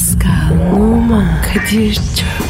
Pascal, Oman, Kadir çok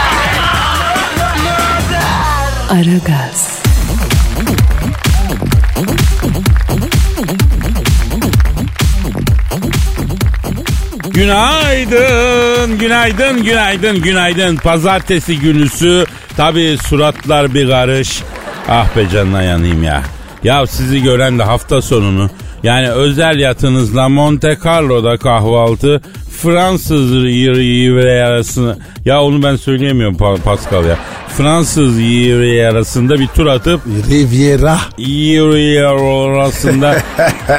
Aragaz, Günaydın, günaydın, günaydın, günaydın. Pazartesi günüsü. Tabii suratlar bir karış. Ah be canına yanayım ya. Ya sizi gören de hafta sonunu yani özel yatınızla Monte Carlo'da kahvaltı Fransız arasını ya onu ben söyleyemiyorum Pa- Pascal ya. Fransız arasında bir tur atıp Riviera. arasında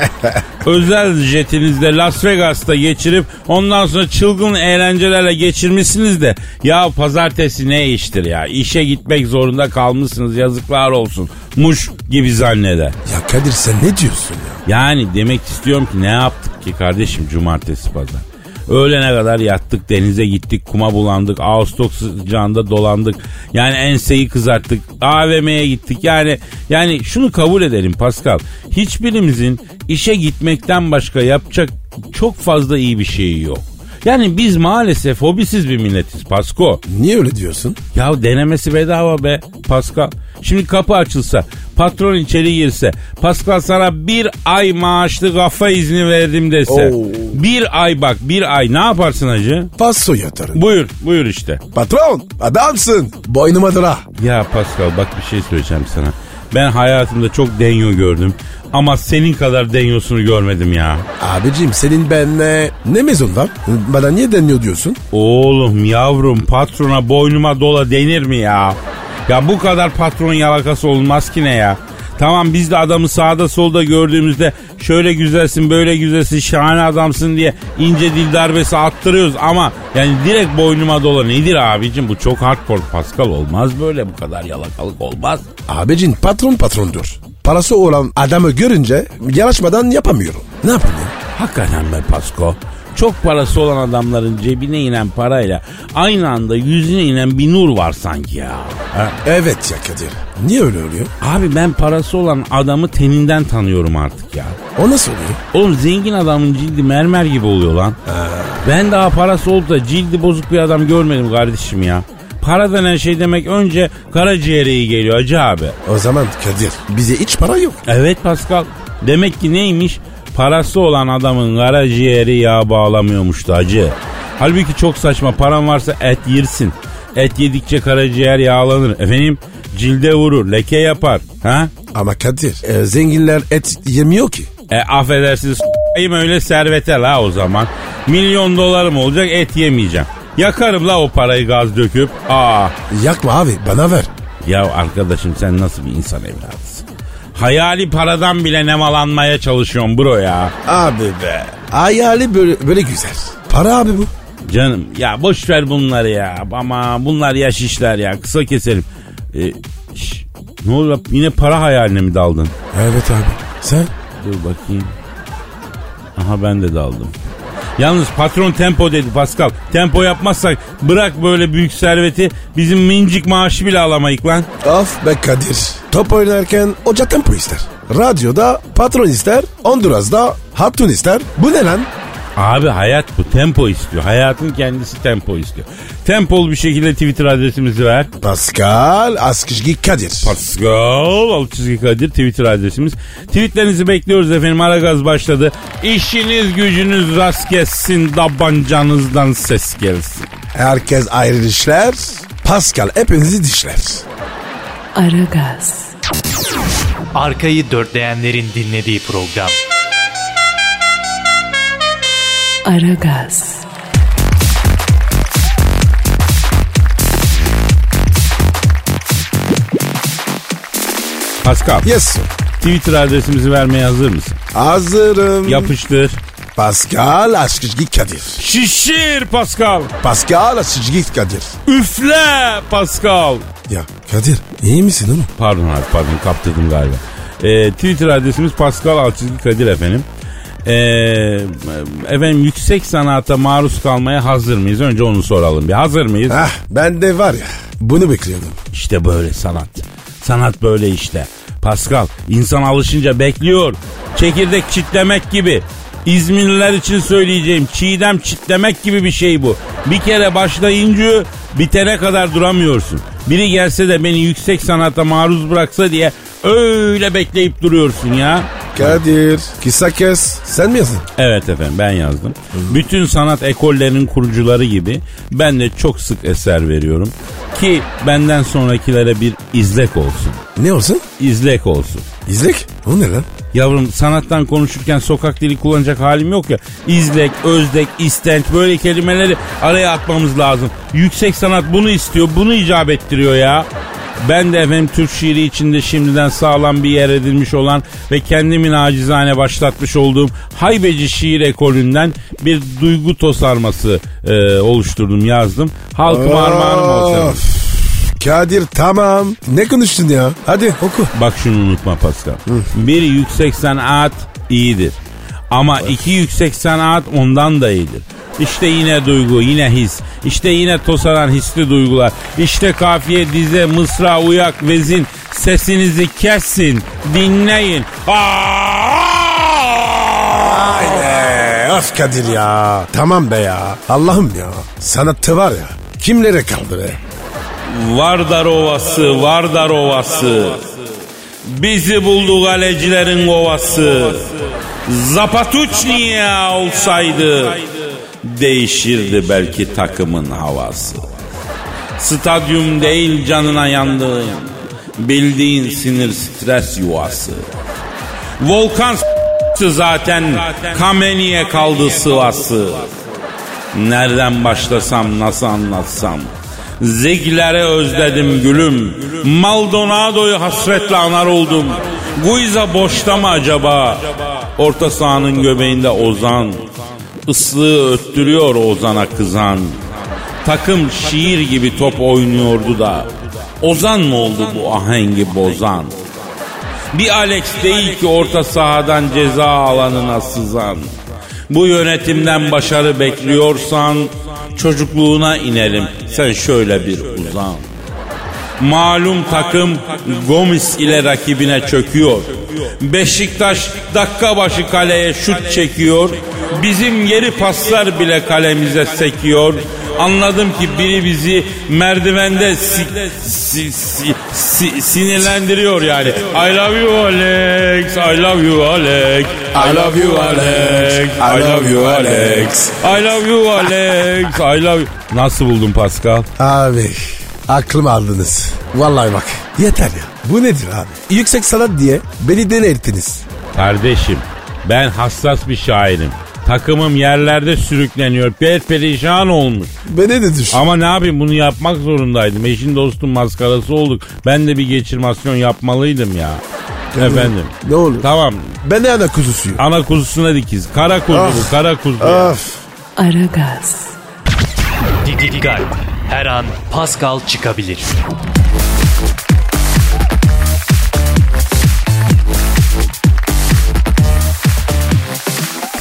özel jetinizde Las Vegas'ta geçirip ondan sonra çılgın eğlencelerle geçirmişsiniz de ya pazartesi ne iştir ya işe gitmek zorunda kalmışsınız yazıklar olsun muş gibi zanneder. Ya Kadir sen ne diyorsun ya? Yani demek istiyorum ki ne yaptık ki kardeşim cumartesi pazar. Öğlene kadar yattık denize gittik kuma bulandık Ağustos sıcağında dolandık. Yani enseyi kızarttık AVM'ye gittik. Yani yani şunu kabul edelim Pascal. Hiçbirimizin işe gitmekten başka yapacak çok fazla iyi bir şeyi yok. Yani biz maalesef hobisiz bir milletiz Pasko. Niye öyle diyorsun? Ya denemesi bedava be Pascal. Şimdi kapı açılsa, patron içeri girse, Pascal sana bir ay maaşlı kafa izni verdim dese. Oo. Bir ay bak bir ay ne yaparsın hacı? Paso yatarın. Buyur, buyur işte. Patron adamsın. Boynuma dıra. Ya Pascal bak bir şey söyleyeceğim sana. Ben hayatımda çok denyo gördüm. Ama senin kadar denyosunu görmedim ya. Abicim senin benle ne mezun var? Bana niye deniyor diyorsun? Oğlum yavrum patrona boynuma dola denir mi ya? Ya bu kadar patron yalakası olmaz ki ne ya? Tamam biz de adamı sağda solda gördüğümüzde şöyle güzelsin böyle güzelsin şahane adamsın diye ince dil darbesi attırıyoruz ama yani direkt boynuma dola nedir abicim bu çok hardcore Pascal olmaz böyle bu kadar yalakalık olmaz. Abicim patron patrondur. Parası olan adamı görünce yanaşmadan yapamıyorum. Ne yapayım ya? Hakikaten be Pasko. Çok parası olan adamların cebine inen parayla aynı anda yüzüne inen bir nur var sanki ya. Ha? Evet ya Kadir. Niye öyle oluyor? Abi ben parası olan adamı teninden tanıyorum artık ya. O nasıl oluyor? Oğlum zengin adamın cildi mermer gibi oluyor lan. Ben daha parası olup da cildi bozuk bir adam görmedim kardeşim ya. Para denen şey demek önce karaciğere iyi geliyor hacı abi. O zaman Kadir bize hiç para yok. Evet Pascal. Demek ki neymiş? Parası olan adamın karaciğeri yağ bağlamıyormuştu hacı. Halbuki çok saçma. Paran varsa et yersin. Et yedikçe karaciğer yağlanır. Efendim cilde vurur, leke yapar. Ha? Ama Kadir e, zenginler et yemiyor ki. E affedersiniz s**eyim öyle servete la o zaman. Milyon dolarım olacak et yemeyeceğim. Yakarım la o parayı gaz döküp. Aa. Yakma abi bana ver. Ya arkadaşım sen nasıl bir insan evladısın? Hayali paradan bile nemalanmaya çalışıyorsun bro ya. Abi be. Hayali böyle, böyle güzel. Para abi bu. Canım ya boş ver bunları ya. Ama bunlar yaş işler ya. Kısa keselim. E, şş, ne olur yine para hayaline mi daldın? Evet abi. Sen? Dur bakayım. Aha ben de daldım. Yalnız patron tempo dedi Pascal. Tempo yapmazsak bırak böyle büyük serveti bizim mincik maaşı bile alamayık lan. Of be Kadir. Top oynarken hoca tempo ister. Radyoda patron ister. Honduras'da hatun ister. Bu ne lan? Abi hayat bu tempo istiyor. Hayatın kendisi tempo istiyor. Tempolu bir şekilde Twitter adresimizi ver. Pascal Askışgi Kadir. Pascal çizgi Kadir Twitter adresimiz. Tweetlerinizi bekliyoruz efendim. Aragaz başladı. İşiniz gücünüz rast gelsin. Tabancanızdan ses gelsin. Herkes ayrı işler. Pascal hepinizi dişler. Aragaz, Arkayı dörtleyenlerin dinlediği program. Aragaz, Pascal Yes sir. Twitter adresimizi vermeye hazır mısın? Hazırım. Yapıştır. Pascal Askışgi Kadir. Şişir Pascal. Pascal Askışgi Kadir. Üfle Pascal. Ya Kadir iyi misin oğlum? Pardon abi pardon kaptırdım galiba. Ee, Twitter adresimiz Pascal Altçizgi Kadir efendim. Ee, efendim yüksek sanata maruz kalmaya hazır mıyız? Önce onu soralım bir. Hazır mıyız? Ah ben de var ya bunu bekliyordum. İşte böyle sanat. Sanat böyle işte. Pascal insan alışınca bekliyor. Çekirdek çitlemek gibi. İzmirliler için söyleyeceğim çiğdem çitlemek gibi bir şey bu. Bir kere başlayınca bitene kadar duramıyorsun. Biri gelse de beni yüksek sanata maruz bıraksa diye öyle bekleyip duruyorsun ya. Kadir kısa kes sen mi yazdın? Evet efendim ben yazdım. Bütün sanat ekollerinin kurucuları gibi ben de çok sık eser veriyorum. Ki benden sonrakilere bir izlek olsun. Ne olsun? İzlek olsun. İzlek. O ne lan? Yavrum sanattan konuşurken sokak dili kullanacak halim yok ya. İzlek, özlek, istenç böyle kelimeleri araya atmamız lazım. Yüksek sanat bunu istiyor, bunu icap ettiriyor ya. Ben de efendim Türk şiiri içinde şimdiden sağlam bir yer edilmiş olan ve kendimin acizane başlatmış olduğum haybeci şiir ekolünden bir duygu tosarması e, oluşturdum yazdım. Halkıma armağanım olsun. Kadir tamam. Ne konuştun ya? Hadi oku. Bak şunu unutma Pascal. Bir yüksek sanat iyidir. Ama iki yüksek sanat ondan da iyidir. İşte yine duygu, yine his. İşte yine tosaran hisli duygular. İşte kafiye, dize, mısra, uyak, vezin. Sesinizi kessin, dinleyin. Haydi. Of Kadir ya. Tamam be ya. Allah'ım ya. Sanatı var ya. Kimlere kaldı be? Vardar Ovası, Vardar Ovası. Bizi buldu galecilerin ovası. Zapatuçniye olsaydı değişirdi belki takımın havası. Stadyum değil canına yandığın, bildiğin sinir stres yuvası. Volkan zaten Kameniye kaldı sıvası. Nereden başlasam nasıl anlatsam Zigler'e özledim gülüm. Maldonado'yu hasretle anar oldum. Guiza boşta mı acaba? Orta sahanın göbeğinde Ozan. Islığı öttürüyor Ozan'a kızan. Takım şiir gibi top oynuyordu da. Ozan mı oldu bu ahengi bozan? Bir Alex değil ki orta sahadan ceza alanına sızan. Bu yönetimden başarı bekliyorsan çocukluğuna inelim. Sen şöyle bir uzan. Malum takım Gomis ile rakibine çöküyor. Beşiktaş dakika başı kaleye şut çekiyor. Bizim geri paslar bile kalemize sekiyor. Anladım ki biri bizi merdivende si, si, si, si, sinirlendiriyor yani. I love you Alex, I love you Alex, I love you Alex, I love you Alex, I love you Alex, I love you. Nasıl buldun Pascal? Abi aklımı aldınız. Vallahi bak yeter ya. Bu nedir abi? Yüksek sanat diye beni delirttiniz. Kardeşim ben hassas bir şairim. Takımım yerlerde sürükleniyor. Perperişan olmuş. Beni de düşün. Ama ne yapayım bunu yapmak zorundaydım. Eşin dostum maskarası olduk. Ben de bir geçirmasyon yapmalıydım ya. Efendim. Ne olur? Tamam. Ben de ana kuzusuyum. Ana kuzusuna dikiz. Kara kuzu bu kara kuzu. Of. Aragaz, Dikkat. Her an Pascal çıkabilir.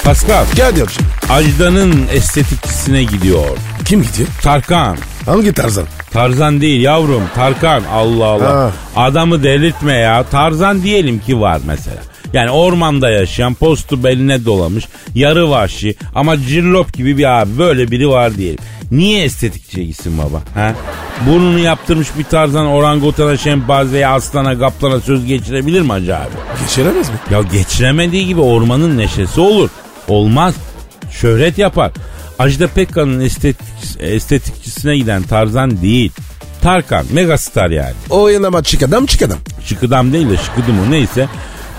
Pascal. Kadir'cim. Ajda'nın estetikçisine gidiyor. Kim gidiyor? Tarkan. Hangi tarzan? Tarzan değil yavrum Tarkan Allah Allah. Ha. Adamı delirtme ya. Tarzan diyelim ki var mesela. Yani ormanda yaşayan postu beline dolamış yarı vahşi ama cirlop gibi bir abi böyle biri var diyelim. Niye estetikçiye gitsin baba? Ha? Burnunu yaptırmış bir tarzan orangutana, şempanzeye, aslana, kaplana söz geçirebilir mi acaba? Geçiremez mi? Ya geçiremediği gibi ormanın neşesi olur. Olmaz. Şöhret yapar. Ajda Pekkan'ın estetik, estetikçisine giden Tarzan değil. Tarkan, megastar yani. O yanıma çık adam çık adam. Şıkıdam değil de şıkıdım o neyse.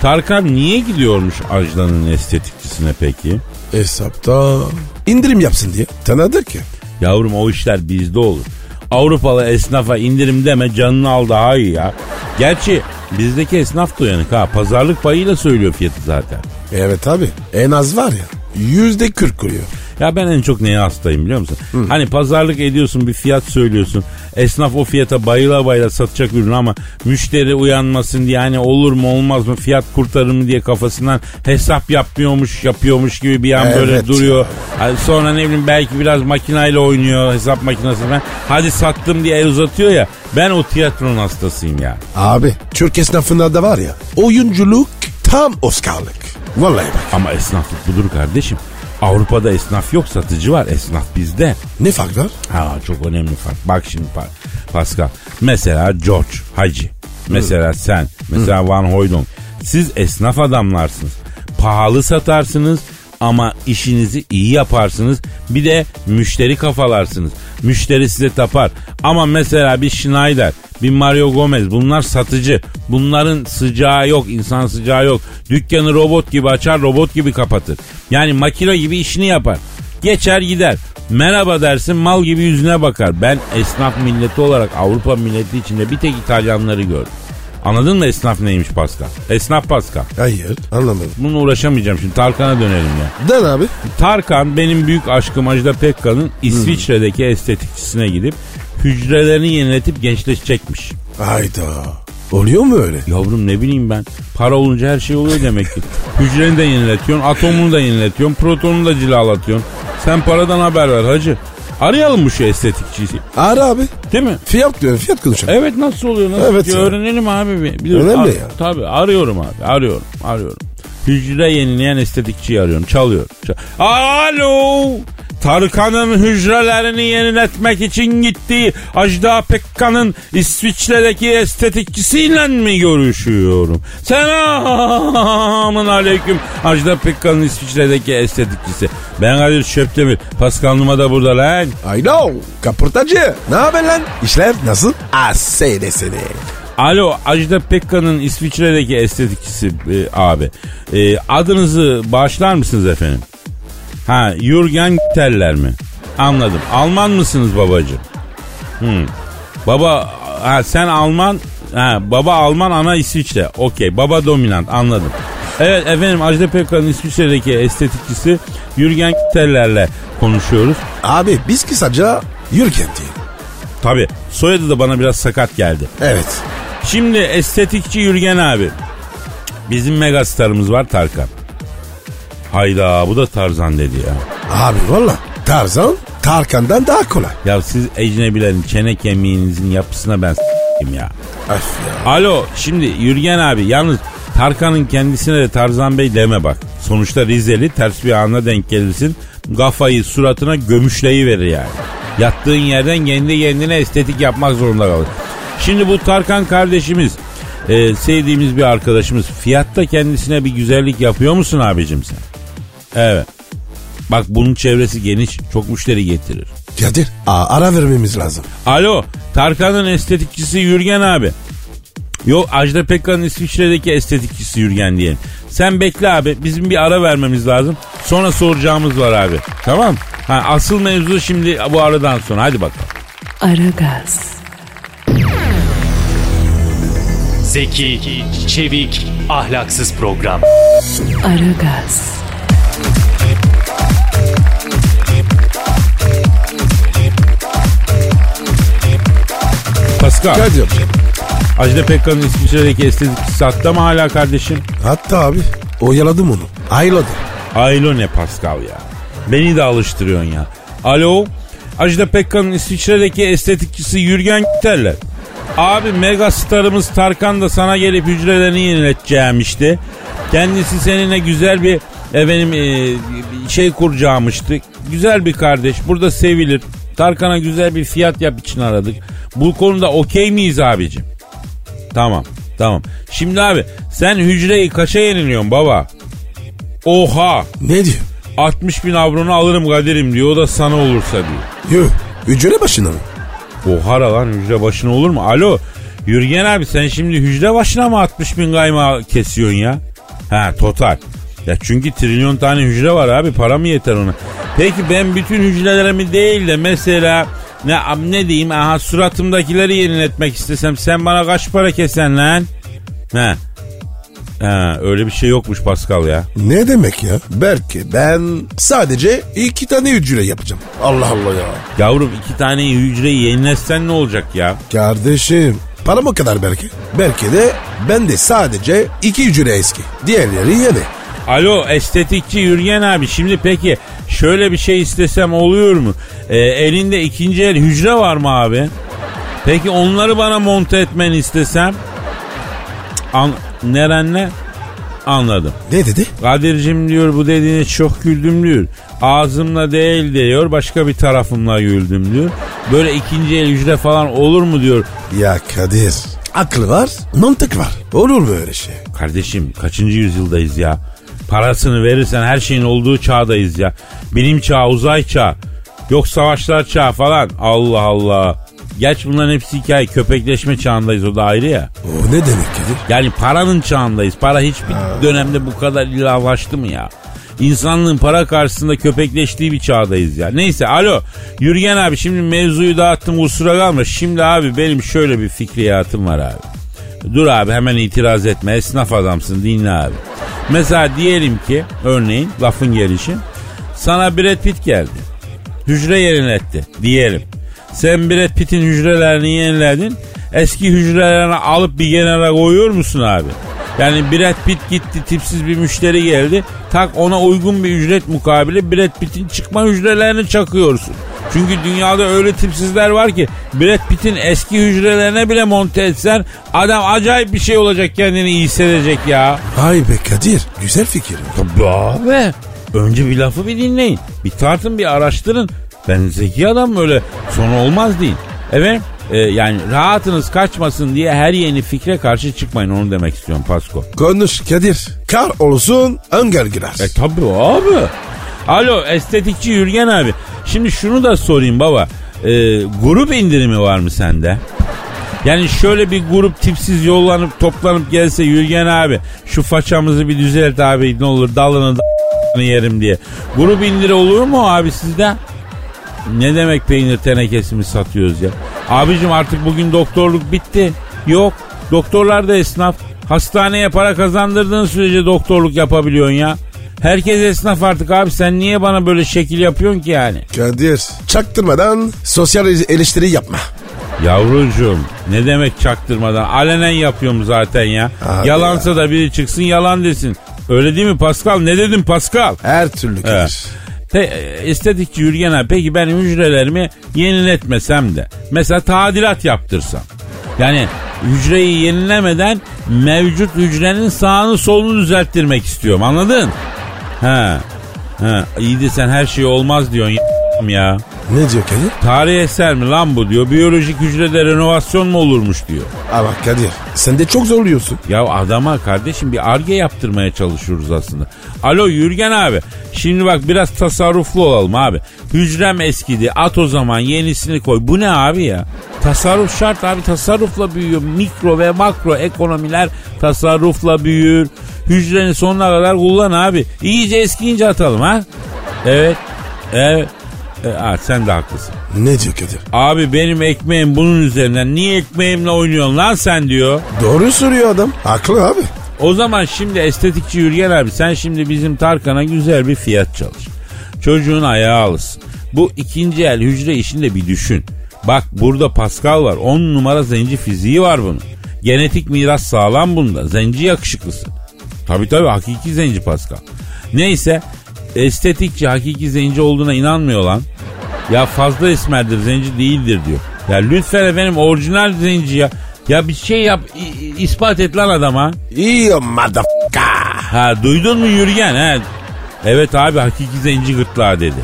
Tarkan niye gidiyormuş Ajda'nın estetikçisine peki? Hesapta indirim yapsın diye. Tanıdık ki. Yavrum o işler bizde olur. Avrupalı esnafa indirim deme canını al daha iyi ya. Gerçi bizdeki esnaf da uyanık ha. Pazarlık payıyla söylüyor fiyatı zaten. Evet abi. En az var ya yüzde kırk kuruyor. Ya ben en çok neye hastayım biliyor musun? Hani pazarlık ediyorsun bir fiyat söylüyorsun. Esnaf o fiyata bayıla bayıla satacak ürün ama müşteri uyanmasın diye hani olur mu olmaz mı fiyat kurtarır mı diye kafasından hesap yapmıyormuş yapıyormuş gibi bir an böyle Evet. duruyor. Hani sonra ne bileyim belki biraz makinayla oynuyor hesap makinesi falan. Hadi sattım diye el uzatıyor ya. Ben o tiyatronun hastasıyım ya. Abi Türk esnafında da var ya oyunculuk tam Oscar'lık. Vallahi bak. Ama esnaflık budur kardeşim. Avrupa'da esnaf yok satıcı var esnaf bizde. Ne fark var? Ha çok önemli fark. Bak şimdi Pa- Pascal. Mesela George Hacı. Mesela sen. Mesela Van Hooydonk. Siz esnaf adamlarsınız. Pahalı satarsınız ama işinizi iyi yaparsınız. Bir de müşteri kafalarsınız. Müşteri size tapar. Ama mesela bir Schneider, bir Mario Gomez bunlar satıcı. Bunların sıcağı yok, insan sıcağı yok. Dükkanı robot gibi açar, robot gibi kapatır. Yani makine gibi işini yapar. Geçer gider. Merhaba dersin mal gibi yüzüne bakar. Ben esnaf milleti olarak Avrupa milleti içinde bir tek İtalyanları gördüm. Anladın mı esnaf neymiş Pascal? Esnaf Pascal. Hayır anlamadım. Bununla uğraşamayacağım şimdi. Tarkan'a dönelim ya. Den abi. Tarkan benim büyük aşkım Ajda Pekkan'ın İsviçre'deki estetikçisine gidip hücrelerini yeniletip gençleşecekmiş. Hayda. Oluyor mu öyle? Yavrum ne bileyim ben. Para olunca her şey oluyor demek ki. Hücreni de yeniletiyorsun, atomunu da yeniletiyorsun, protonunu da cilalatıyorsun. Sen paradan haber ver hacı. Arayalım bu şu estetikçiyi. Ara abi. Değil mi? Fiyat diyor fiyat konuşalım. Evet nasıl oluyor? Nasıl Evet ya. Öğrenelim abi. Bir. Bir- Önemli Ar- ya. Tabii arıyorum abi. Arıyorum. Arıyorum. Hücre yenileyen estetikçiyi arıyorum. Çalıyor. Çal- Alo. Tarkan'ın hücrelerini yeniletmek için gittiği Ajda Pekkan'ın İsviçre'deki estetikçisiyle mi görüşüyorum? Selamun aleyküm Ajda Pekkan'ın İsviçre'deki estetikçisi. Ben Kadir Şöptemir. Pascal Numa da burada lan. I know. Kaportacı. Ne haber lan? İşler nasıl? Ah seni seni. Alo Ajda Pekkan'ın İsviçre'deki estetikçisi e, abi. E, adınızı bağışlar mısınız efendim? Ha Jürgen Teller mi? Anladım. Alman mısınız babacığım? Hmm. Baba ha, sen Alman ha, baba Alman ana İsviçre. Okey baba dominant anladım. Evet efendim Ajda Pekkan'ın İsviçre'deki estetikçisi Jürgen Teller'le konuşuyoruz. Abi biz kısaca Yürgen diye. Tabi soyadı da bana biraz sakat geldi. Evet. Şimdi estetikçi Yürgen abi. Bizim megastarımız var Tarkan. Hayda bu da Tarzan dedi ya. Abi valla Tarzan Tarkan'dan daha kolay. Ya siz ecnebilerin çene kemiğinizin yapısına ben ya. Öf ya. Alo şimdi Yürgen abi yalnız Tarkan'ın kendisine de Tarzan Bey deme bak. Sonuçta Rizeli ters bir ana denk gelirsin. Kafayı suratına gömüşleyi verir yani. Yattığın yerden kendi kendine estetik yapmak zorunda kalır. Şimdi bu Tarkan kardeşimiz e, sevdiğimiz bir arkadaşımız fiyatta kendisine bir güzellik yapıyor musun abicim sen? Evet. Bak bunun çevresi geniş çok müşteri getirir. Kadir aa, ara vermemiz lazım. Alo Tarkan'ın estetikçisi Yürgen abi. Yok Ajda Pekkan'ın İsviçre'deki estetikçisi Yürgen diyelim. Sen bekle abi bizim bir ara vermemiz lazım. Sonra soracağımız var abi. Tamam. Ha, asıl mevzu şimdi bu aradan sonra hadi bakalım. Aragaz, Zeki, çevik, ahlaksız program. Aragaz, Pascal, Kadir. Ajda Pekkan'ın İsviçre'deki estetikçisi sattı mı hala kardeşim? Hatta abi oyaladım onu. Ayladım. Aylo ne Pascal ya. Beni de alıştırıyorsun ya. Alo. Ajda Pekkan'ın İsviçre'deki estetikçisi Yürgen Teller. Abi mega starımız Tarkan da sana gelip hücrelerini yenileteceğim işte. Kendisi seninle güzel bir efendim e, şey kuracağımıştı. Güzel bir kardeş. Burada sevilir. Tarkan'a güzel bir fiyat yap için aradık. Bu konuda okey miyiz abicim? Tamam. Tamam. Şimdi abi sen hücreyi kaça yeniliyorsun baba? Oha. Ne diyor? 60 bin avronu alırım Kadir'im diyor. O da sana olursa diyor. Yuh. Hücre başına mı? Oha lan hücre başına olur mu? Alo. Yürgen abi sen şimdi hücre başına mı 60 bin kayma kesiyorsun ya? Ha total. Ya çünkü trilyon tane hücre var abi para mı yeter ona? Peki ben bütün hücrelerimi değil de mesela ne ne diyeyim aha suratımdakileri yeniletmek istesem sen bana kaç para kesen lan? Ha. Ha, öyle bir şey yokmuş Pascal ya. Ne demek ya? Belki ben sadece iki tane hücre yapacağım. Allah Allah ya. Yavrum iki tane hücreyi yeniletsen ne olacak ya? Kardeşim param o kadar belki. Belki de ben de sadece iki hücre eski. Diğerleri yeni. Alo estetikçi Yürgen abi şimdi peki şöyle bir şey istesem oluyor mu? Ee, elinde ikinci el hücre var mı abi? Peki onları bana monte etmeni istesem? An nerenle? Anladım. Ne dedi? Kadir'cim diyor bu dediğine çok güldüm diyor. Ağzımla değil diyor başka bir tarafımla güldüm diyor. Böyle ikinci el hücre falan olur mu diyor. Ya Kadir akıl var mantık var. Olur mu öyle şey? Kardeşim kaçıncı yüzyıldayız ya? Parasını verirsen her şeyin olduğu çağdayız ya. Bilim çağı, uzay çağı. Yok savaşlar çağı falan. Allah Allah. Geç bunların hepsi hikaye. Köpekleşme çağındayız o da ayrı ya. O ne demek Kadir? Yani paranın çağındayız. Para hiçbir dönemde bu kadar ilahlaştı mı ya? İnsanlığın para karşısında köpekleştiği bir çağdayız ya. Neyse alo Yürgen abi şimdi mevzuyu dağıttım kusura kalma. Şimdi abi benim şöyle bir fikriyatım var abi. Dur abi hemen itiraz etme esnaf adamsın dinle abi. Mesela diyelim ki örneğin lafın gelişi sana Brad Pitt geldi. Hücre yeniletti diyelim. Sen Brad Pitt'in hücrelerini yeniledin. Eski hücrelerini alıp bir kenara koyuyor musun abi? Yani Brad Pitt gitti tipsiz bir müşteri geldi. Tak ona uygun bir ücret mukabili Brad Pitt'in çıkma hücrelerini çakıyorsun. Çünkü dünyada öyle tipsizler var ki Brad Pitt'in eski hücrelerine bile monte etsen adam acayip bir şey olacak kendini iyi hissedecek ya. Ay be Kadir güzel fikir. Tabii abi. Önce bir lafı bir dinleyin. Bir tartın bir araştırın. Ben zeki adam öyle sonu olmaz değil. Evet e, yani rahatınız kaçmasın diye her yeni fikre karşı çıkmayın onu demek istiyorum Pasko. Konuş Kadir. Kar olsun öngör girer. E tabi abi. Alo estetikçi Yürgen abi. Şimdi şunu da sorayım baba. E, grup indirimi var mı sende? Yani şöyle bir grup tipsiz yollanıp toplanıp gelse Yürgen abi şu façamızı bir düzelt abi ne olur dalını da yerim diye. Grup indiri olur mu abi sizde? Ne demek peynir tenekesi mi satıyoruz ya? Abicim artık bugün doktorluk bitti. Yok. Doktorlar da esnaf. Hastaneye para kazandırdığın sürece doktorluk yapabiliyorsun ya. Herkes esnaf artık abi sen niye bana böyle şekil yapıyorsun ki yani? Kadir çaktırmadan sosyal eleştiri yapma. Yavrucuğum ne demek çaktırmadan alenen yapıyorum zaten ya. Abi Yalansa da biri çıksın yalan desin. Öyle değil mi Pascal? Ne dedim Pascal? Her türlü Kadir. Evet. Te, estetikçi Yürgen abi peki ben hücrelerimi yeniletmesem de mesela tadilat yaptırsam. Yani hücreyi yenilemeden mevcut hücrenin sağını solunu düzelttirmek istiyorum anladın? Ha. Ha, iyi de sen her şey olmaz diyorsun ya. Ne diyor Kadir? Tarih eser mi lan bu diyor. Biyolojik hücrede renovasyon mu olurmuş diyor. Ama Kadir sen de çok zorluyorsun. Ya adama kardeşim bir arge yaptırmaya çalışıyoruz aslında. Alo Yürgen abi. Şimdi bak biraz tasarruflu olalım abi. Hücrem eskidi. At o zaman yenisini koy. Bu ne abi ya? Tasarruf şart abi. Tasarrufla büyüyor. Mikro ve makro ekonomiler tasarrufla büyür. Hücreni sonuna kadar kullan abi. İyice eskiyince atalım ha. Evet. Evet. E, ha, sen de haklısın. Ne diyor Kadir? Abi benim ekmeğim bunun üzerinden. Niye ekmeğimle oynuyorsun lan sen diyor. Doğru soruyor adam. Haklı abi. O zaman şimdi estetikçi Yürgen abi sen şimdi bizim Tarkan'a güzel bir fiyat çalış. Çocuğun ayağı alışsın. Bu ikinci el hücre işini de bir düşün. Bak burada Pascal var. 10 numara zenci fiziği var bunun. Genetik miras sağlam bunda. Zenci yakışıklısı. Tabii tabii hakiki zenci Pascal. Neyse estetikçi hakiki zenci olduğuna inanmıyor lan. Ya fazla esmerdir zenci değildir diyor. Ya lütfen efendim orijinal zenci ya. Ya bir şey yap i- ispat et lan adama. İyi motherfucker. Ha duydun mu Yürgen ha? Evet abi hakiki zenci gırtlağı dedi.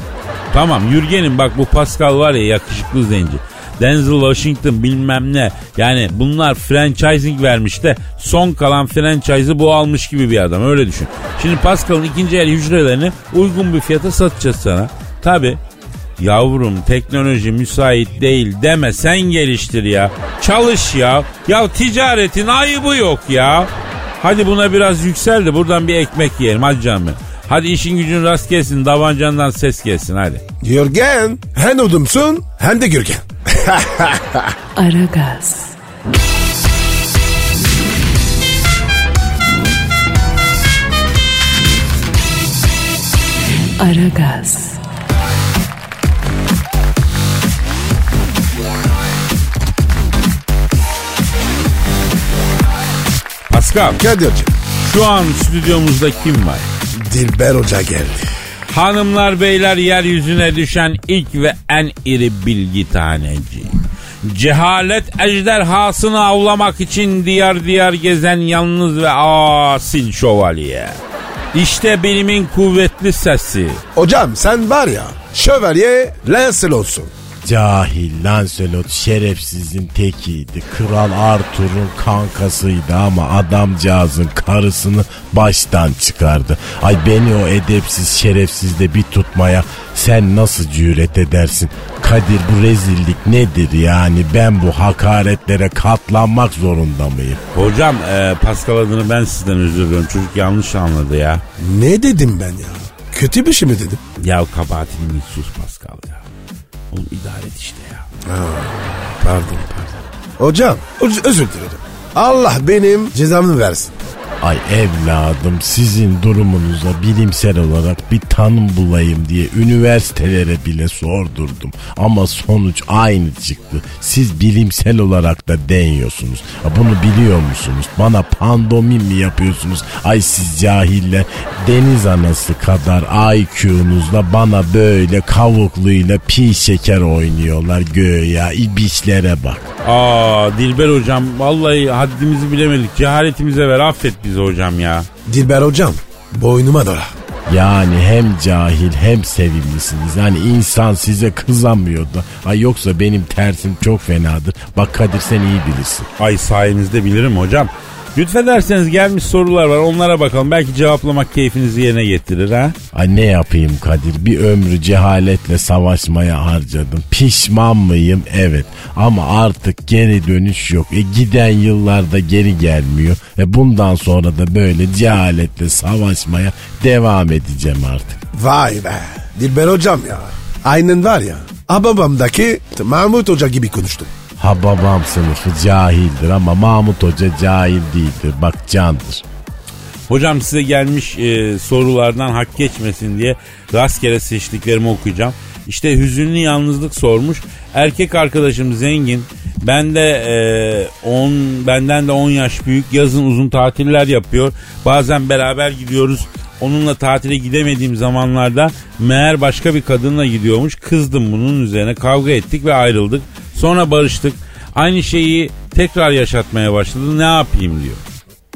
Tamam Yürgen'im bak bu Pascal var ya yakışıklı zenci. Denzel Washington bilmem ne. Yani bunlar franchising vermiş de son kalan franchise'ı bu almış gibi bir adam öyle düşün. Şimdi Pascal'ın ikinci el hücrelerini uygun bir fiyata satacağız sana. Tabi Yavrum teknoloji müsait değil deme sen geliştir ya. Çalış ya. Ya ticaretin ayıbı yok ya. Hadi buna biraz yüksel de buradan bir ekmek yiyelim hadi canım. Hadi işin gücün rast gelsin davancandan ses gelsin hadi. Yürgen hem odumsun hem de Gürgen. Aragaz. Aragaz. Pascal. Kadir'cim. Şu an stüdyomuzda kim var? Dilber Hoca geldi. Hanımlar beyler yeryüzüne düşen ilk ve en iri bilgi taneci. Cehalet ejderhasını avlamak için diyar diyar gezen yalnız ve asil şövalye. İşte bilimin kuvvetli sesi. Hocam sen var ya şövalye Lancel olsun. Cahil Lancelot şerefsizin tekiydi. Kral Arthur'un kankasıydı ama adamcağızın karısını baştan çıkardı. Ay beni o edepsiz şerefsizle bir tutmaya sen nasıl cüret edersin? Kadir bu rezillik nedir yani ben bu hakaretlere katlanmak zorunda mıyım? Hocam e, Pascal adını ben sizden özür diliyorum. Çocuk yanlış anladı ya. Ne dedim ben ya? Kötü bir şey mi dedim? Ya kabahatini sus Pascal ya. Oğlum idare et işte ya. Pardon pardon. Hocam öz- özür dilerim. Allah benim cezamı versin. Ay evladım sizin durumunuza bilimsel olarak bir tanım bulayım diye üniversitelere bile sordurdum. Ama sonuç aynı çıktı. Siz bilimsel olarak da deniyorsunuz. Bunu biliyor musunuz? Bana pandomim mi yapıyorsunuz? Ay siz cahiller deniz anası kadar IQ'nuzla bana böyle kavukluyla pi şeker oynuyorlar göğe ibişlere bak. Aa Dilber hocam vallahi haddimizi bilemedik. Cehaletimize ver affet bizi hocam ya. Dilber hocam boynuma dola. Yani hem cahil hem sevimlisiniz. Yani insan size kızamıyor da. Ay yoksa benim tersim çok fenadır. Bak Kadir sen iyi bilirsin. Ay sayenizde bilirim hocam. Lütfederseniz gelmiş sorular var onlara bakalım. Belki cevaplamak keyfinizi yerine getirir ha. Ay ne yapayım Kadir? Bir ömrü cehaletle savaşmaya harcadım. Pişman mıyım? Evet. Ama artık geri dönüş yok. E giden yıllarda geri gelmiyor. E bundan sonra da böyle cehaletle savaşmaya devam edeceğim artık. Vay be. Dilber hocam ya. Aynen var ya. Ababamdaki Mahmut Hoca gibi konuştum. Ha babam sınıfı cahildir ama Mahmut Hoca cahil değildir. Bak candır. Hocam size gelmiş e, sorulardan hak geçmesin diye rastgele seçtiklerimi okuyacağım. İşte hüzünlü yalnızlık sormuş. Erkek arkadaşım zengin. Ben de e, 10 benden de 10 yaş büyük. Yazın uzun tatiller yapıyor. Bazen beraber gidiyoruz. Onunla tatile gidemediğim zamanlarda meğer başka bir kadınla gidiyormuş. Kızdım bunun üzerine kavga ettik ve ayrıldık. Sonra barıştık. Aynı şeyi tekrar yaşatmaya başladı. Ne yapayım diyor.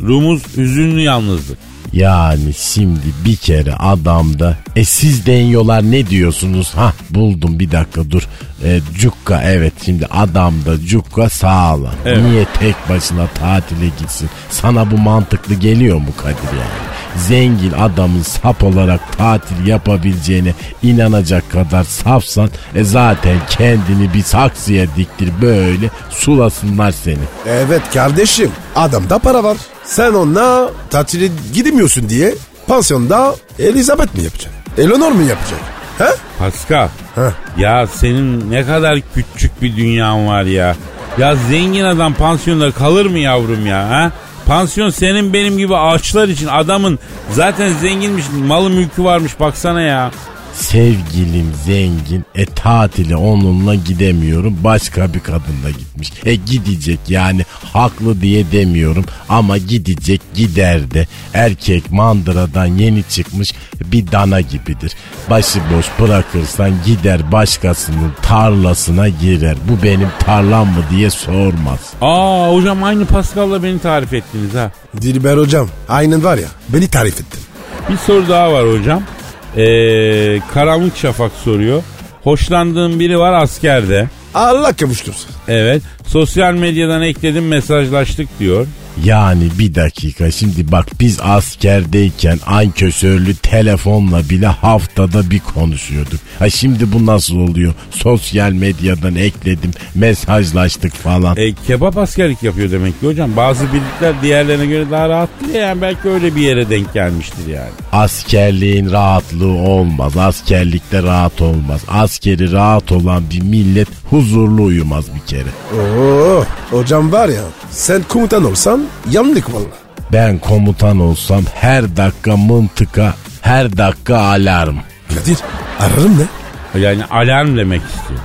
Rumuz hüzünlü yalnızlık. Yani şimdi bir kere adamda e siz deniyorlar ne diyorsunuz? Ha buldum bir dakika dur. E, cukka evet şimdi adamda cukka sağlam. Evet. Niye tek başına tatile gitsin? Sana bu mantıklı geliyor mu Kadir yani? Zengin adamın sap olarak tatil yapabileceğine inanacak kadar safsan e zaten kendini bir saksıya diktir böyle sulasınlar seni. Evet kardeşim adamda para var. Sen onunla tatile gidemiyorsun diye pansiyonda Elizabeth mi yapacak? Eleanor mu yapacak? He? Pascal. Heh. Ya senin ne kadar küçük bir dünyan var ya. Ya zengin adam pansiyonda kalır mı yavrum ya? Ha? Pansiyon senin benim gibi ağaçlar için adamın zaten zenginmiş malı mülkü varmış baksana ya. Sevgilim zengin e tatile onunla gidemiyorum başka bir kadınla gitmiş. E gidecek yani haklı diye demiyorum ama gidecek gider de erkek mandıradan yeni çıkmış bir dana gibidir. Başıboş bırakırsan gider başkasının tarlasına girer. Bu benim tarlam mı diye sormaz. Aa hocam aynı Pascal'la beni tarif ettiniz ha. Dilber hocam aynen var ya beni tarif ettin. Bir soru daha var hocam. Ee, Karanlık Şafak soruyor. Hoşlandığım biri var askerde. Allah kavuştursun. Evet. Sosyal medyadan ekledim mesajlaştık diyor. Yani bir dakika şimdi bak biz askerdeyken ankösörlü telefonla bile haftada bir konuşuyorduk. Ha şimdi bu nasıl oluyor? Sosyal medyadan ekledim, mesajlaştık falan. E, kebap askerlik yapıyor demek ki hocam. Bazı birlikler diğerlerine göre daha rahattır ya. Yani belki öyle bir yere denk gelmiştir yani. Askerliğin rahatlığı olmaz. Askerlikte rahat olmaz. Askeri rahat olan bir millet huzurlu uyumaz bir kere. Oo, hocam var ya sen komutan olsan yanlık valla. Ben komutan olsam her dakika mıntıka, her dakika alarm. Kadir ararım ne? Yani alarm demek istiyor.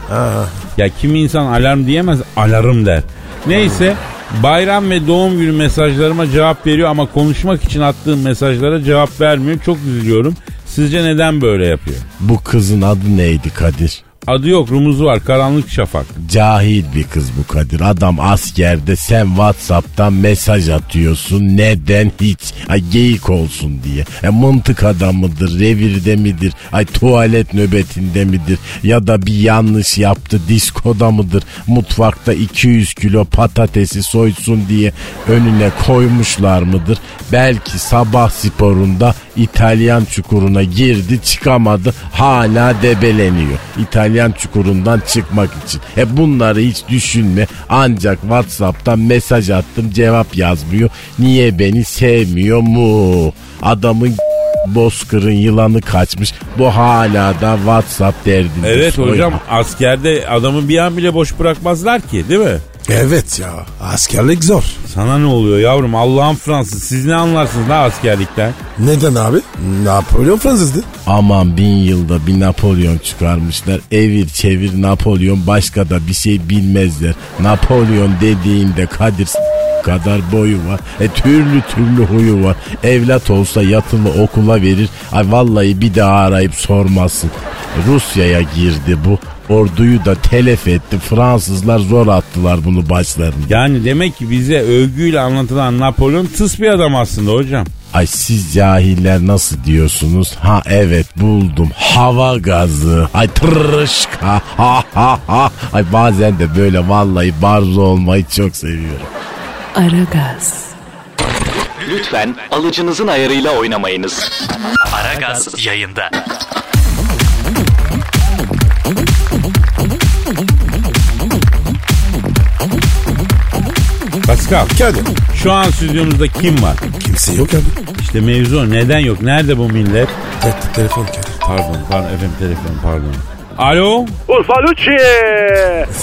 Ya kimi insan alarm diyemez alarm der. Neyse bayram ve doğum günü mesajlarıma cevap veriyor ama konuşmak için attığım mesajlara cevap vermiyor. Çok üzülüyorum. Sizce neden böyle yapıyor? Bu kızın adı neydi Kadir? Adı yok rumuzu var karanlık şafak. Cahil bir kız bu Kadir. Adam askerde sen Whatsapp'tan mesaj atıyorsun. Neden hiç? Ay geyik olsun diye. E, mıntık adamıdır, revirde midir? Ay tuvalet nöbetinde midir? Ya da bir yanlış yaptı, diskoda mıdır? Mutfakta 200 kilo patatesi soysun diye önüne koymuşlar mıdır? Belki sabah sporunda İtalyan çukuruna girdi çıkamadı hala debeleniyor. İtalyan çukurundan çıkmak için. E bunları hiç düşünme ancak Whatsapp'tan mesaj attım cevap yazmıyor. Niye beni sevmiyor mu? Adamın bozkırın yılanı kaçmış. Bu hala da WhatsApp derdinde. Evet hocam askerde adamı bir an bile boş bırakmazlar ki değil mi? Evet ya askerlik zor. Sana ne oluyor yavrum Allah'ın Fransız siz ne anlarsınız la askerlikten? Neden abi? Napolyon Fransızdı. Aman bin yılda bir Napolyon çıkarmışlar. Evir çevir Napolyon başka da bir şey bilmezler. Napolyon dediğinde Kadir kadar boyu var. E türlü türlü huyu var. Evlat olsa yatılı okula verir. Ay vallahi bir daha arayıp sormasın. Rusya'ya girdi bu. Orduyu da telef etti. Fransızlar zor attılar bunu başlarına. Yani demek ki bize övgüyle anlatılan Napolyon tıs bir adam aslında hocam. Ay siz cahiller nasıl diyorsunuz? Ha evet buldum. Hava gazı. Ay tırışka. Ha ha ha. Ay bazen de böyle vallahi barzo olmayı çok seviyorum. Aragaz, Lütfen alıcınızın ayarıyla oynamayınız. Aragaz yayında. Pascal Kadir. şu an stüdyomuzda kim var? Kimse yok abi. İşte mevzu neden yok? Nerede bu millet? Te- telefon Kadir. Pardon pardon efendim telefon pardon. Alo? Urfa Lucci.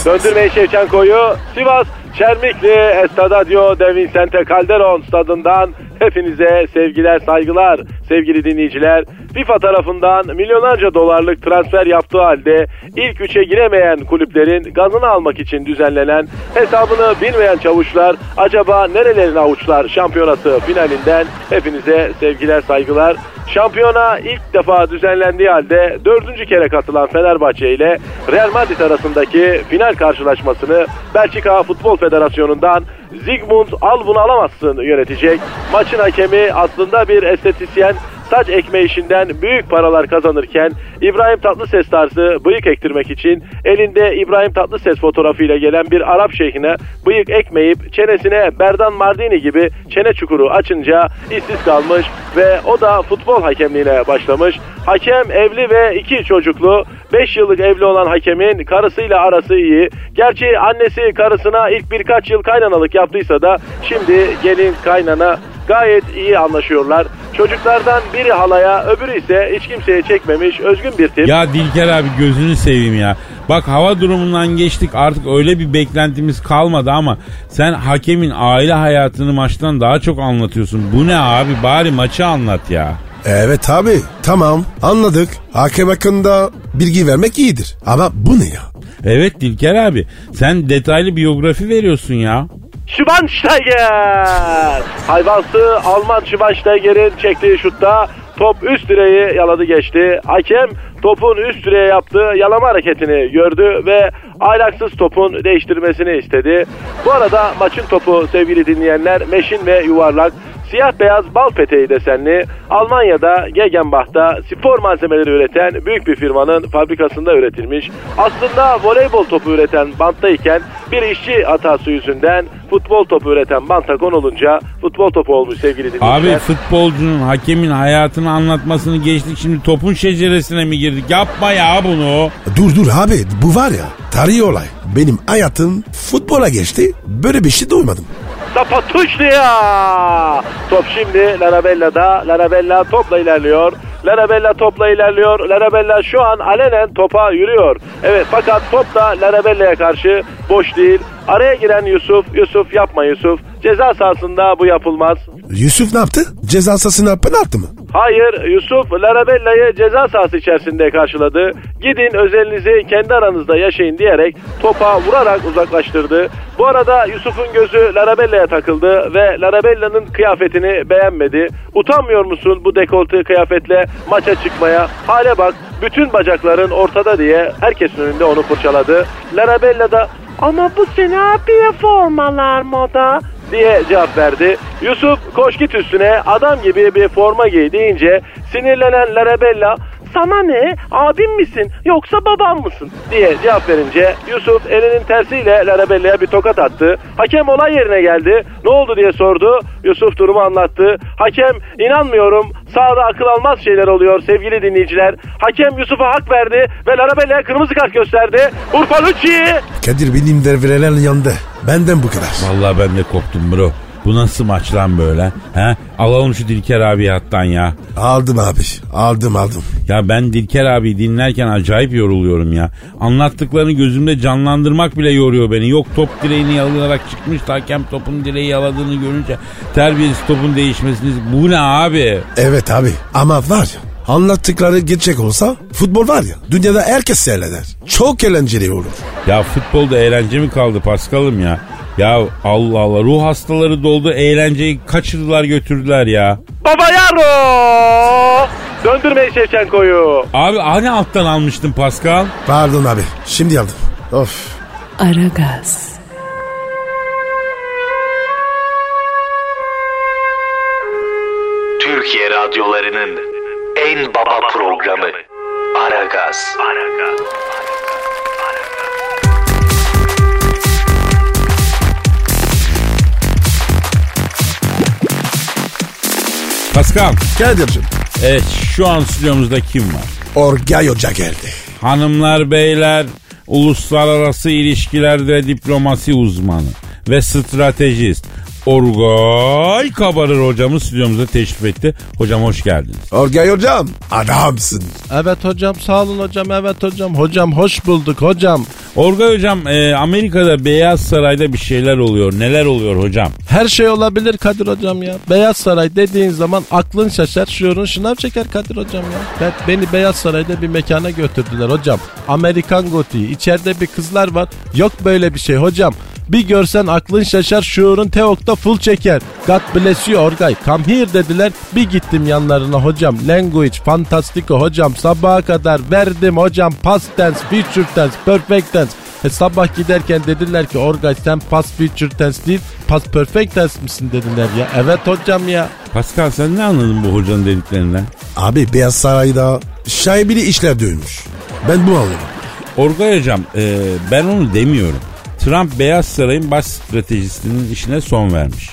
Döndürmeyi Şevçenko'yu Sivas Çermikli Estadio de Vicente Calderon stadından hepinize sevgiler saygılar sevgili dinleyiciler. FIFA tarafından milyonlarca dolarlık transfer yaptığı halde ilk üçe giremeyen kulüplerin gazını almak için düzenlenen hesabını bilmeyen çavuşlar acaba nerelerin avuçlar şampiyonası finalinden hepinize sevgiler saygılar. Şampiyona ilk defa düzenlendiği halde dördüncü kere katılan Fenerbahçe ile Real Madrid arasındaki final karşılaşmasını Belçika Futbol Federasyonu'ndan Zygmunt al bunu alamazsın yönetecek. Maçın hakemi aslında bir estetisyen saç ekme işinden büyük paralar kazanırken İbrahim Tatlıses tarzı bıyık ektirmek için elinde İbrahim Tatlıses fotoğrafıyla gelen bir Arap şeyhine bıyık ekmeyip çenesine Berdan Mardini gibi çene çukuru açınca işsiz kalmış ve o da futbol hakemliğine başlamış. Hakem evli ve iki çocuklu 5 yıllık evli olan hakemin karısıyla arası iyi. Gerçi annesi karısına ilk birkaç yıl kaynanalık yaptıysa da şimdi gelin kaynana gayet iyi anlaşıyorlar. Çocuklardan biri halaya öbürü ise hiç kimseye çekmemiş özgün bir tip. Ya Dilker abi gözünü seveyim ya. Bak hava durumundan geçtik artık öyle bir beklentimiz kalmadı ama sen hakemin aile hayatını maçtan daha çok anlatıyorsun. Bu ne abi bari maçı anlat ya. Evet abi tamam anladık. Hakem hakkında bilgi vermek iyidir. Ama bu ne ya? Evet Dilker abi sen detaylı biyografi veriyorsun ya. Schweinsteiger! Hayvansı Alman Schweinsteiger'in çektiği şutta top üst direği yaladı geçti. Hakem topun üst direğe yaptığı yalama hareketini gördü ve aylaksız topun değiştirmesini istedi. Bu arada maçın topu sevgili dinleyenler meşin ve yuvarlak. Siyah beyaz bal peteği desenli Almanya'da Gegenbach'ta spor malzemeleri üreten büyük bir firmanın fabrikasında üretilmiş. Aslında voleybol topu üreten banttayken bir işçi hatası yüzünden futbol topu üreten banta konulunca futbol topu olmuş sevgili dinleyiciler. Abi futbolcunun hakemin hayatını anlatmasını geçtik şimdi topun şeceresine mi girdik? Yapma ya bunu. Dur dur abi bu var ya tarihi olay. Benim hayatım futbola geçti. Böyle bir şey duymadım. Zapatuşlia! Top şimdi Larabella'da. Larabella topla ilerliyor. Larabella topla ilerliyor. Larabella şu an alenen topa yürüyor. Evet fakat top da Larabella'ya karşı boş değil. Araya giren Yusuf, Yusuf yapma Yusuf. Ceza sahasında bu yapılmaz. Yusuf ne yaptı? Ceza sahasına penaltı mı? Hayır Yusuf Larabella'yı ceza sahası içerisinde karşıladı. Gidin özelinizi kendi aranızda yaşayın diyerek topa vurarak uzaklaştırdı. Bu arada Yusuf'un gözü Larabella'ya takıldı ve Larabella'nın kıyafetini beğenmedi. Utanmıyor musun bu dekolte kıyafetle maça çıkmaya? Hale bak bütün bacakların ortada diye herkesin önünde onu fırçaladı. Larabella da ama bu sene abiye formalar moda diye cevap verdi. Yusuf koş git üstüne adam gibi bir forma giy deyince sinirlenen Larabella sana ne abim misin yoksa babam mısın diye cevap verince Yusuf elinin tersiyle Larabella'ya bir tokat attı. Hakem olay yerine geldi. Ne oldu diye sordu. Yusuf durumu anlattı. Hakem inanmıyorum sahada akıl almaz şeyler oluyor sevgili dinleyiciler. Hakem Yusuf'a hak verdi ve Larabella'ya kırmızı kart gösterdi. Urfa Lucci Kadir benim devreler yandı. Benden bu kadar. Vallahi ben de koptum bro. Bu nasıl maç lan böyle? He? Alalım şu Dilker abi hattan ya. Aldım abi. Aldım aldım. Ya ben Dilker abi dinlerken acayip yoruluyorum ya. Anlattıklarını gözümde canlandırmak bile yoruyor beni. Yok top direğini yalayarak çıkmış hakem topun direği yaladığını görünce terbiyesiz topun değişmesini. Bu ne abi? Evet abi. Ama var ya anlattıkları gerçek olsa futbol var ya dünyada herkes seyreder. Çok eğlenceli olur. Ya futbolda eğlence mi kaldı Paskal'ım ya? Ya Allah Allah ruh hastaları doldu eğlenceyi kaçırdılar götürdüler ya. Baba Yaro! Döndürmeyin Şevçenko'yu. Abi hani alttan almıştın Pascal? Pardon abi. Şimdi aldım. Of. Aragaz, Türkiye radyolarının en baba programı Aragaz. Pascal. Kadir'cim. Evet şu an stüdyomuzda kim var? Orgay Hoca geldi. Hanımlar beyler uluslararası ilişkilerde diplomasi uzmanı ve stratejist Orgay Kabarır hocamız stüdyomuza teşrif etti. Hocam hoş geldiniz. Orgay Hocam adamsın. Evet hocam sağ olun hocam evet hocam. Hocam hoş bulduk hocam. Orgay hocam e, Amerika'da Beyaz Saray'da bir şeyler oluyor. Neler oluyor hocam? Her şey olabilir Kadir hocam ya. Beyaz Saray dediğin zaman aklın şaşar, şuurun şınav çeker Kadir hocam ya. Ben, beni Beyaz Saray'da bir mekana götürdüler hocam. Amerikan gotiği. İçeride bir kızlar var. Yok böyle bir şey hocam. Bir görsen aklın şaşar, şuurun teokta full çeker. God bless you Orgay. Come here dediler. Bir gittim yanlarına hocam. Language, fantastico hocam. Sabaha kadar verdim hocam. Past tense, future tense, perfect tense. E, sabah giderken dediler ki Orgay sen past future tense değil past perfect tense misin dediler ya. Evet hocam ya. Pascal sen ne anladın bu hocanın dediklerinden? Abi Beyaz Saray'da şaibeli işler dönmüş. Ben bu anladım. Orgay hocam e, ben onu demiyorum. Trump Beyaz Saray'ın baş stratejistinin işine son vermiş.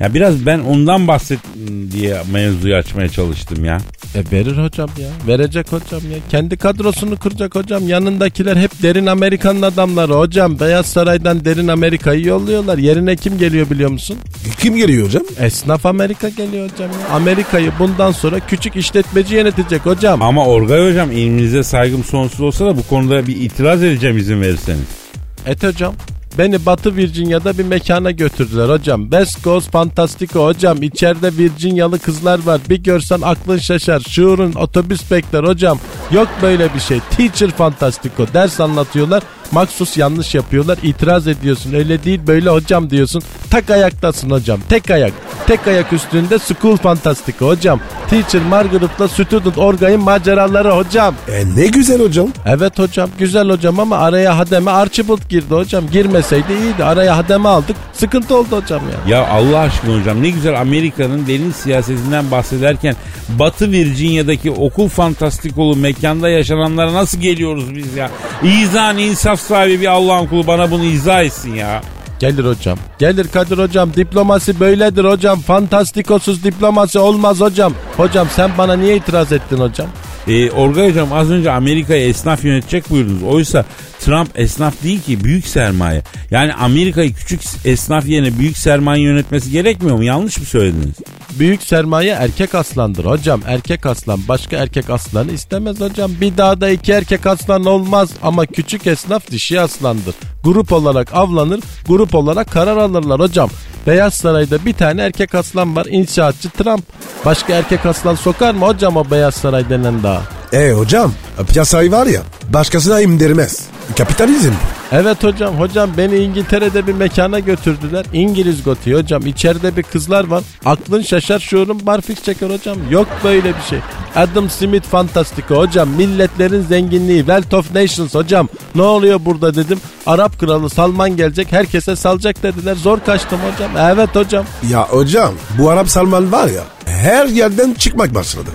Ya biraz ben ondan bahsettim diye mevzuyu açmaya çalıştım ya. E verir hocam ya. Verecek hocam ya. Kendi kadrosunu kuracak hocam. Yanındakiler hep derin Amerikan'ın adamları hocam. Beyaz Saray'dan derin Amerika'yı yolluyorlar. Yerine kim geliyor biliyor musun? Kim geliyor hocam? Esnaf Amerika geliyor hocam ya. Amerika'yı bundan sonra küçük işletmeci yönetecek hocam. Ama Orgay hocam ilminize saygım sonsuz olsa da bu konuda bir itiraz edeceğim izin verirseniz. Et hocam. Beni Batı Virginia'da bir mekana götürdüler hocam. West Coast Fantastico hocam. İçeride Virginialı kızlar var. Bir görsen aklın şaşar. Şuurun otobüs bekler hocam. Yok böyle bir şey. Teacher Fantastico. Ders anlatıyorlar. Maksus yanlış yapıyorlar. İtiraz ediyorsun. Öyle değil böyle hocam diyorsun. Tak ayaktasın hocam. Tek ayak. Tek ayak üstünde School Fantastico hocam. Teacher Margaret'la Student Orgay'ın maceraları hocam. E ne güzel hocam. Evet hocam güzel hocam ama araya hademe Archibald girdi hocam. Girmeseydi iyiydi. Araya hademe aldık. Sıkıntı oldu hocam ya. Ya Allah aşkına hocam ne güzel Amerika'nın derin siyasetinden bahsederken Batı Virginia'daki okul fantastikolu mekanda yaşananlara nasıl geliyoruz biz ya? İzan insaf sahibi bir Allah'ın kulu bana bunu izah etsin ya. Gelir hocam. Gelir Kadir hocam. Diplomasi böyledir hocam. Fantastikosuz diplomasi olmaz hocam. Hocam sen bana niye itiraz ettin hocam? Ee, Orgay hocam az önce Amerika'yı esnaf yönetecek buyurdunuz. Oysa Trump esnaf değil ki büyük sermaye. Yani Amerika'yı küçük esnaf yerine büyük sermaye yönetmesi gerekmiyor mu? Yanlış mı söylediniz? Büyük sermaye erkek aslandır hocam. Erkek aslan başka erkek aslanı istemez hocam. Bir dağda iki erkek aslan olmaz ama küçük esnaf dişi aslandır. Grup olarak avlanır, grup olarak karar alırlar hocam. Beyaz Saray'da bir tane erkek aslan var. İnşaatçı Trump. Başka erkek aslan sokar mı hocam o Beyaz Saray denen dağa? E hocam piyasayı var ya başkasına imdirmez. Kapitalizm. Evet hocam hocam beni İngiltere'de bir mekana götürdüler. İngiliz gotiği hocam içeride bir kızlar var. Aklın şaşar şuurun barfix çeker hocam. Yok böyle bir şey. Adam Smith fantastiko hocam. Milletlerin zenginliği. Wealth of Nations hocam. Ne oluyor burada dedim. Arap kralı Salman gelecek herkese salacak dediler. Zor kaçtım hocam. Evet hocam. Ya hocam bu Arap Salman var ya her yerden çıkmak başladı.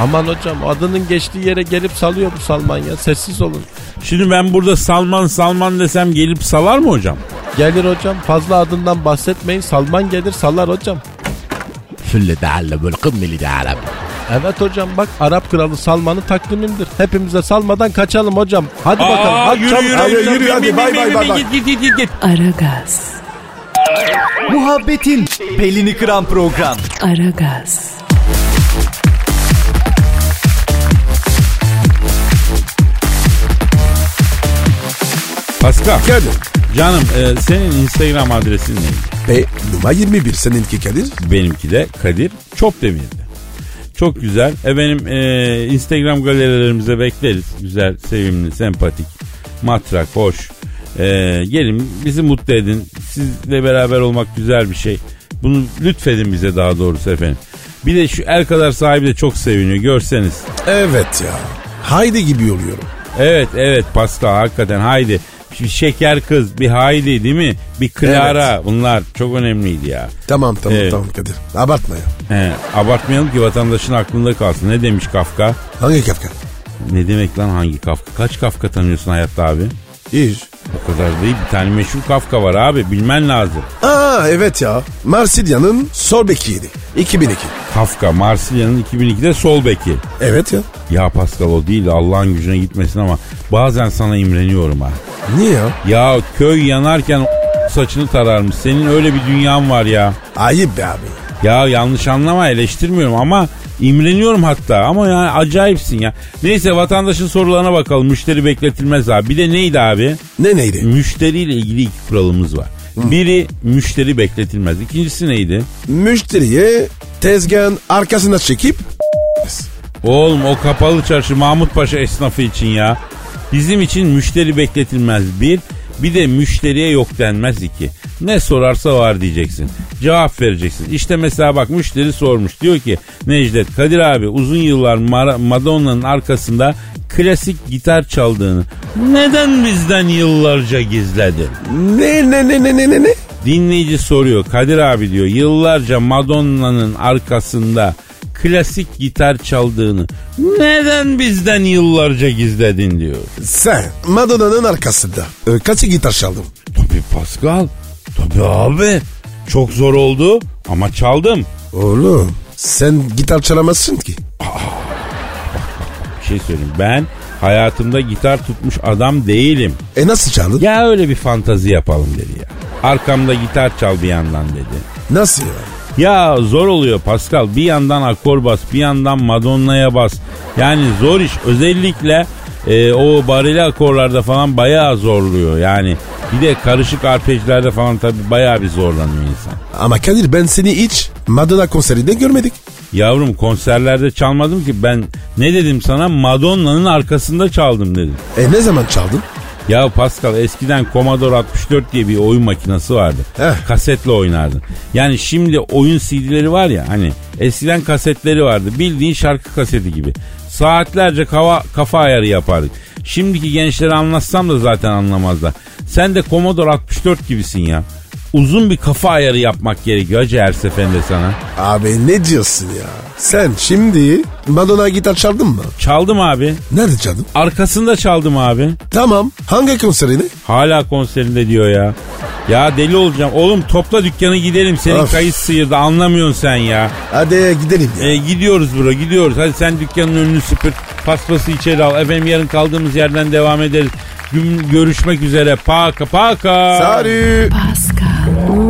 Aman hocam adının geçtiği yere gelip salıyor bu Salman ya. Sessiz olun. Şimdi ben burada Salman Salman desem gelip salar mı hocam? Gelir hocam fazla adından bahsetmeyin. Salman gelir salar hocam. Fülle böyle kımmili değerli. Evet hocam bak Arap kralı Salman'ı takdimimdir. Hepimize salmadan kaçalım hocam. Hadi bakalım. Aa, Hadi yürü, yürü, Hadi yürü, yürü, bin, hadi, bay, bay, bay. Git git git git, git. Aragaz, Muhabbetin belini kıran program. Aragaz, Pascal. Kadir. Canım e, senin Instagram adresin neydi? Ve numara 21 seninki Kadir. Benimki de Kadir Çopdemir'di. Çok güzel. Efendim e, Instagram galerilerimize bekleriz. Güzel, sevimli, sempatik, matrak, hoş. E, gelin bizi mutlu edin. Sizle beraber olmak güzel bir şey. Bunu lütfedin bize daha doğrusu efendim. Bir de şu el kadar sahibi de çok seviniyor görseniz. Evet ya. Haydi gibi oluyorum. Evet evet Pascal hakikaten haydi. Bir şeker kız, bir Haydi değil mi? Bir Clara bunlar çok önemliydi ya. Tamam tamam Evet. tamam Kadir. Abartma ya. He, abartmayalım ki vatandaşın aklında kalsın. Ne demiş Kafka? Hangi Kafka? Ne demek lan hangi Kafka? Kaç Kafka tanıyorsun hayatta abi? İyi. O kadar değil. Bir tane meşhur Kafka var abi. Bilmen lazım. Aa evet ya. Marsilya'nın sol bekiydi. 2002. Kafka, Marsilya'nın 2002'de sol beki. Evet ya. Ya Pascal o değil de Allah'ın gücüne gitmesin ama bazen sana imreniyorum ha. Niye ya? Ya köy yanarken saçını tararmış. Senin öyle bir dünyan var ya. Ayıp be abi. Ya yanlış anlama eleştirmiyorum ama imreniyorum hatta ama yani acayipsin ya. Neyse vatandaşın sorularına bakalım. Müşteri bekletilmez abi. Bir de neydi abi? Ne neydi? Müşteriyle ilgili iki kuralımız var. Biri müşteri bekletilmez. İkincisi neydi? Müşteriye tezgahın arkasına çekip Oğlum o kapalı çarşı Mahmut Paşa esnafı için ya. Bizim için müşteri bekletilmez bir. Bir de müşteriye yok denmez iki. Ne sorarsa var diyeceksin. Cevap vereceksin. İşte mesela bak müşteri sormuş. Diyor ki Necdet Kadir abi uzun yıllar Mara- Madonna'nın arkasında klasik gitar çaldığını neden bizden yıllarca gizledin? ne ne ne ne ne ne ne? Dinleyici soruyor. Kadir abi diyor yıllarca Madonna'nın arkasında klasik gitar çaldığını neden bizden yıllarca gizledin diyor. Sen Madonna'nın arkasında e, kaç gitar çaldın? Tabii Pascal. Tabii abi. Çok zor oldu ama çaldım. Oğlum sen gitar çalamazsın ki. Bir şey söyleyeyim. Ben hayatımda gitar tutmuş adam değilim. E nasıl çaldın? Ya öyle bir fantazi yapalım dedi ya. Arkamda gitar çal bir yandan dedi. Nasıl ya? Ya zor oluyor Pascal. Bir yandan akor bas, bir yandan Madonna'ya bas. Yani zor iş. Özellikle e, o bareli akorlarda falan bayağı zorluyor. Yani bir de karışık arpejlerde falan tabii bayağı bir zorlanıyor insan. Ama Kadir ben seni hiç Madonna konserinde görmedik. Yavrum konserlerde çalmadım ki ben ne dedim sana Madonna'nın arkasında çaldım dedim. E ne zaman çaldın? Ya Pascal eskiden Commodore 64 diye bir oyun makinesi vardı. Heh. Kasetle oynardın. Yani şimdi oyun CD'leri var ya hani eskiden kasetleri vardı. Bildiğin şarkı kaseti gibi. Saatlerce kafa, kafa ayarı yapardık. Şimdiki gençlere anlatsam da zaten anlamazlar. Sen de Commodore 64 gibisin ya. Uzun bir kafa ayarı yapmak gerekiyor hacı her seferinde sana. Abi ne diyorsun ya? Sen şimdi Madonna gitar çaldın mı? Çaldım abi. Nerede çaldın? Arkasında çaldım abi. Tamam. Hangi konserini? Hala konserinde diyor ya. Ya deli olacağım. Oğlum topla dükkanı gidelim. Senin Of. kayıt sıyırdı. Anlamıyorsun sen ya. Hadi gidelim ya. E, gidiyoruz bro gidiyoruz. Hadi sen dükkanın önünü süpür. Paspası içeri al. Efendim yarın kaldığımız yerden devam ederiz. Gün görüşmek üzere. Paka paka. Sarı. Pascal,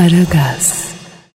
Aragaz.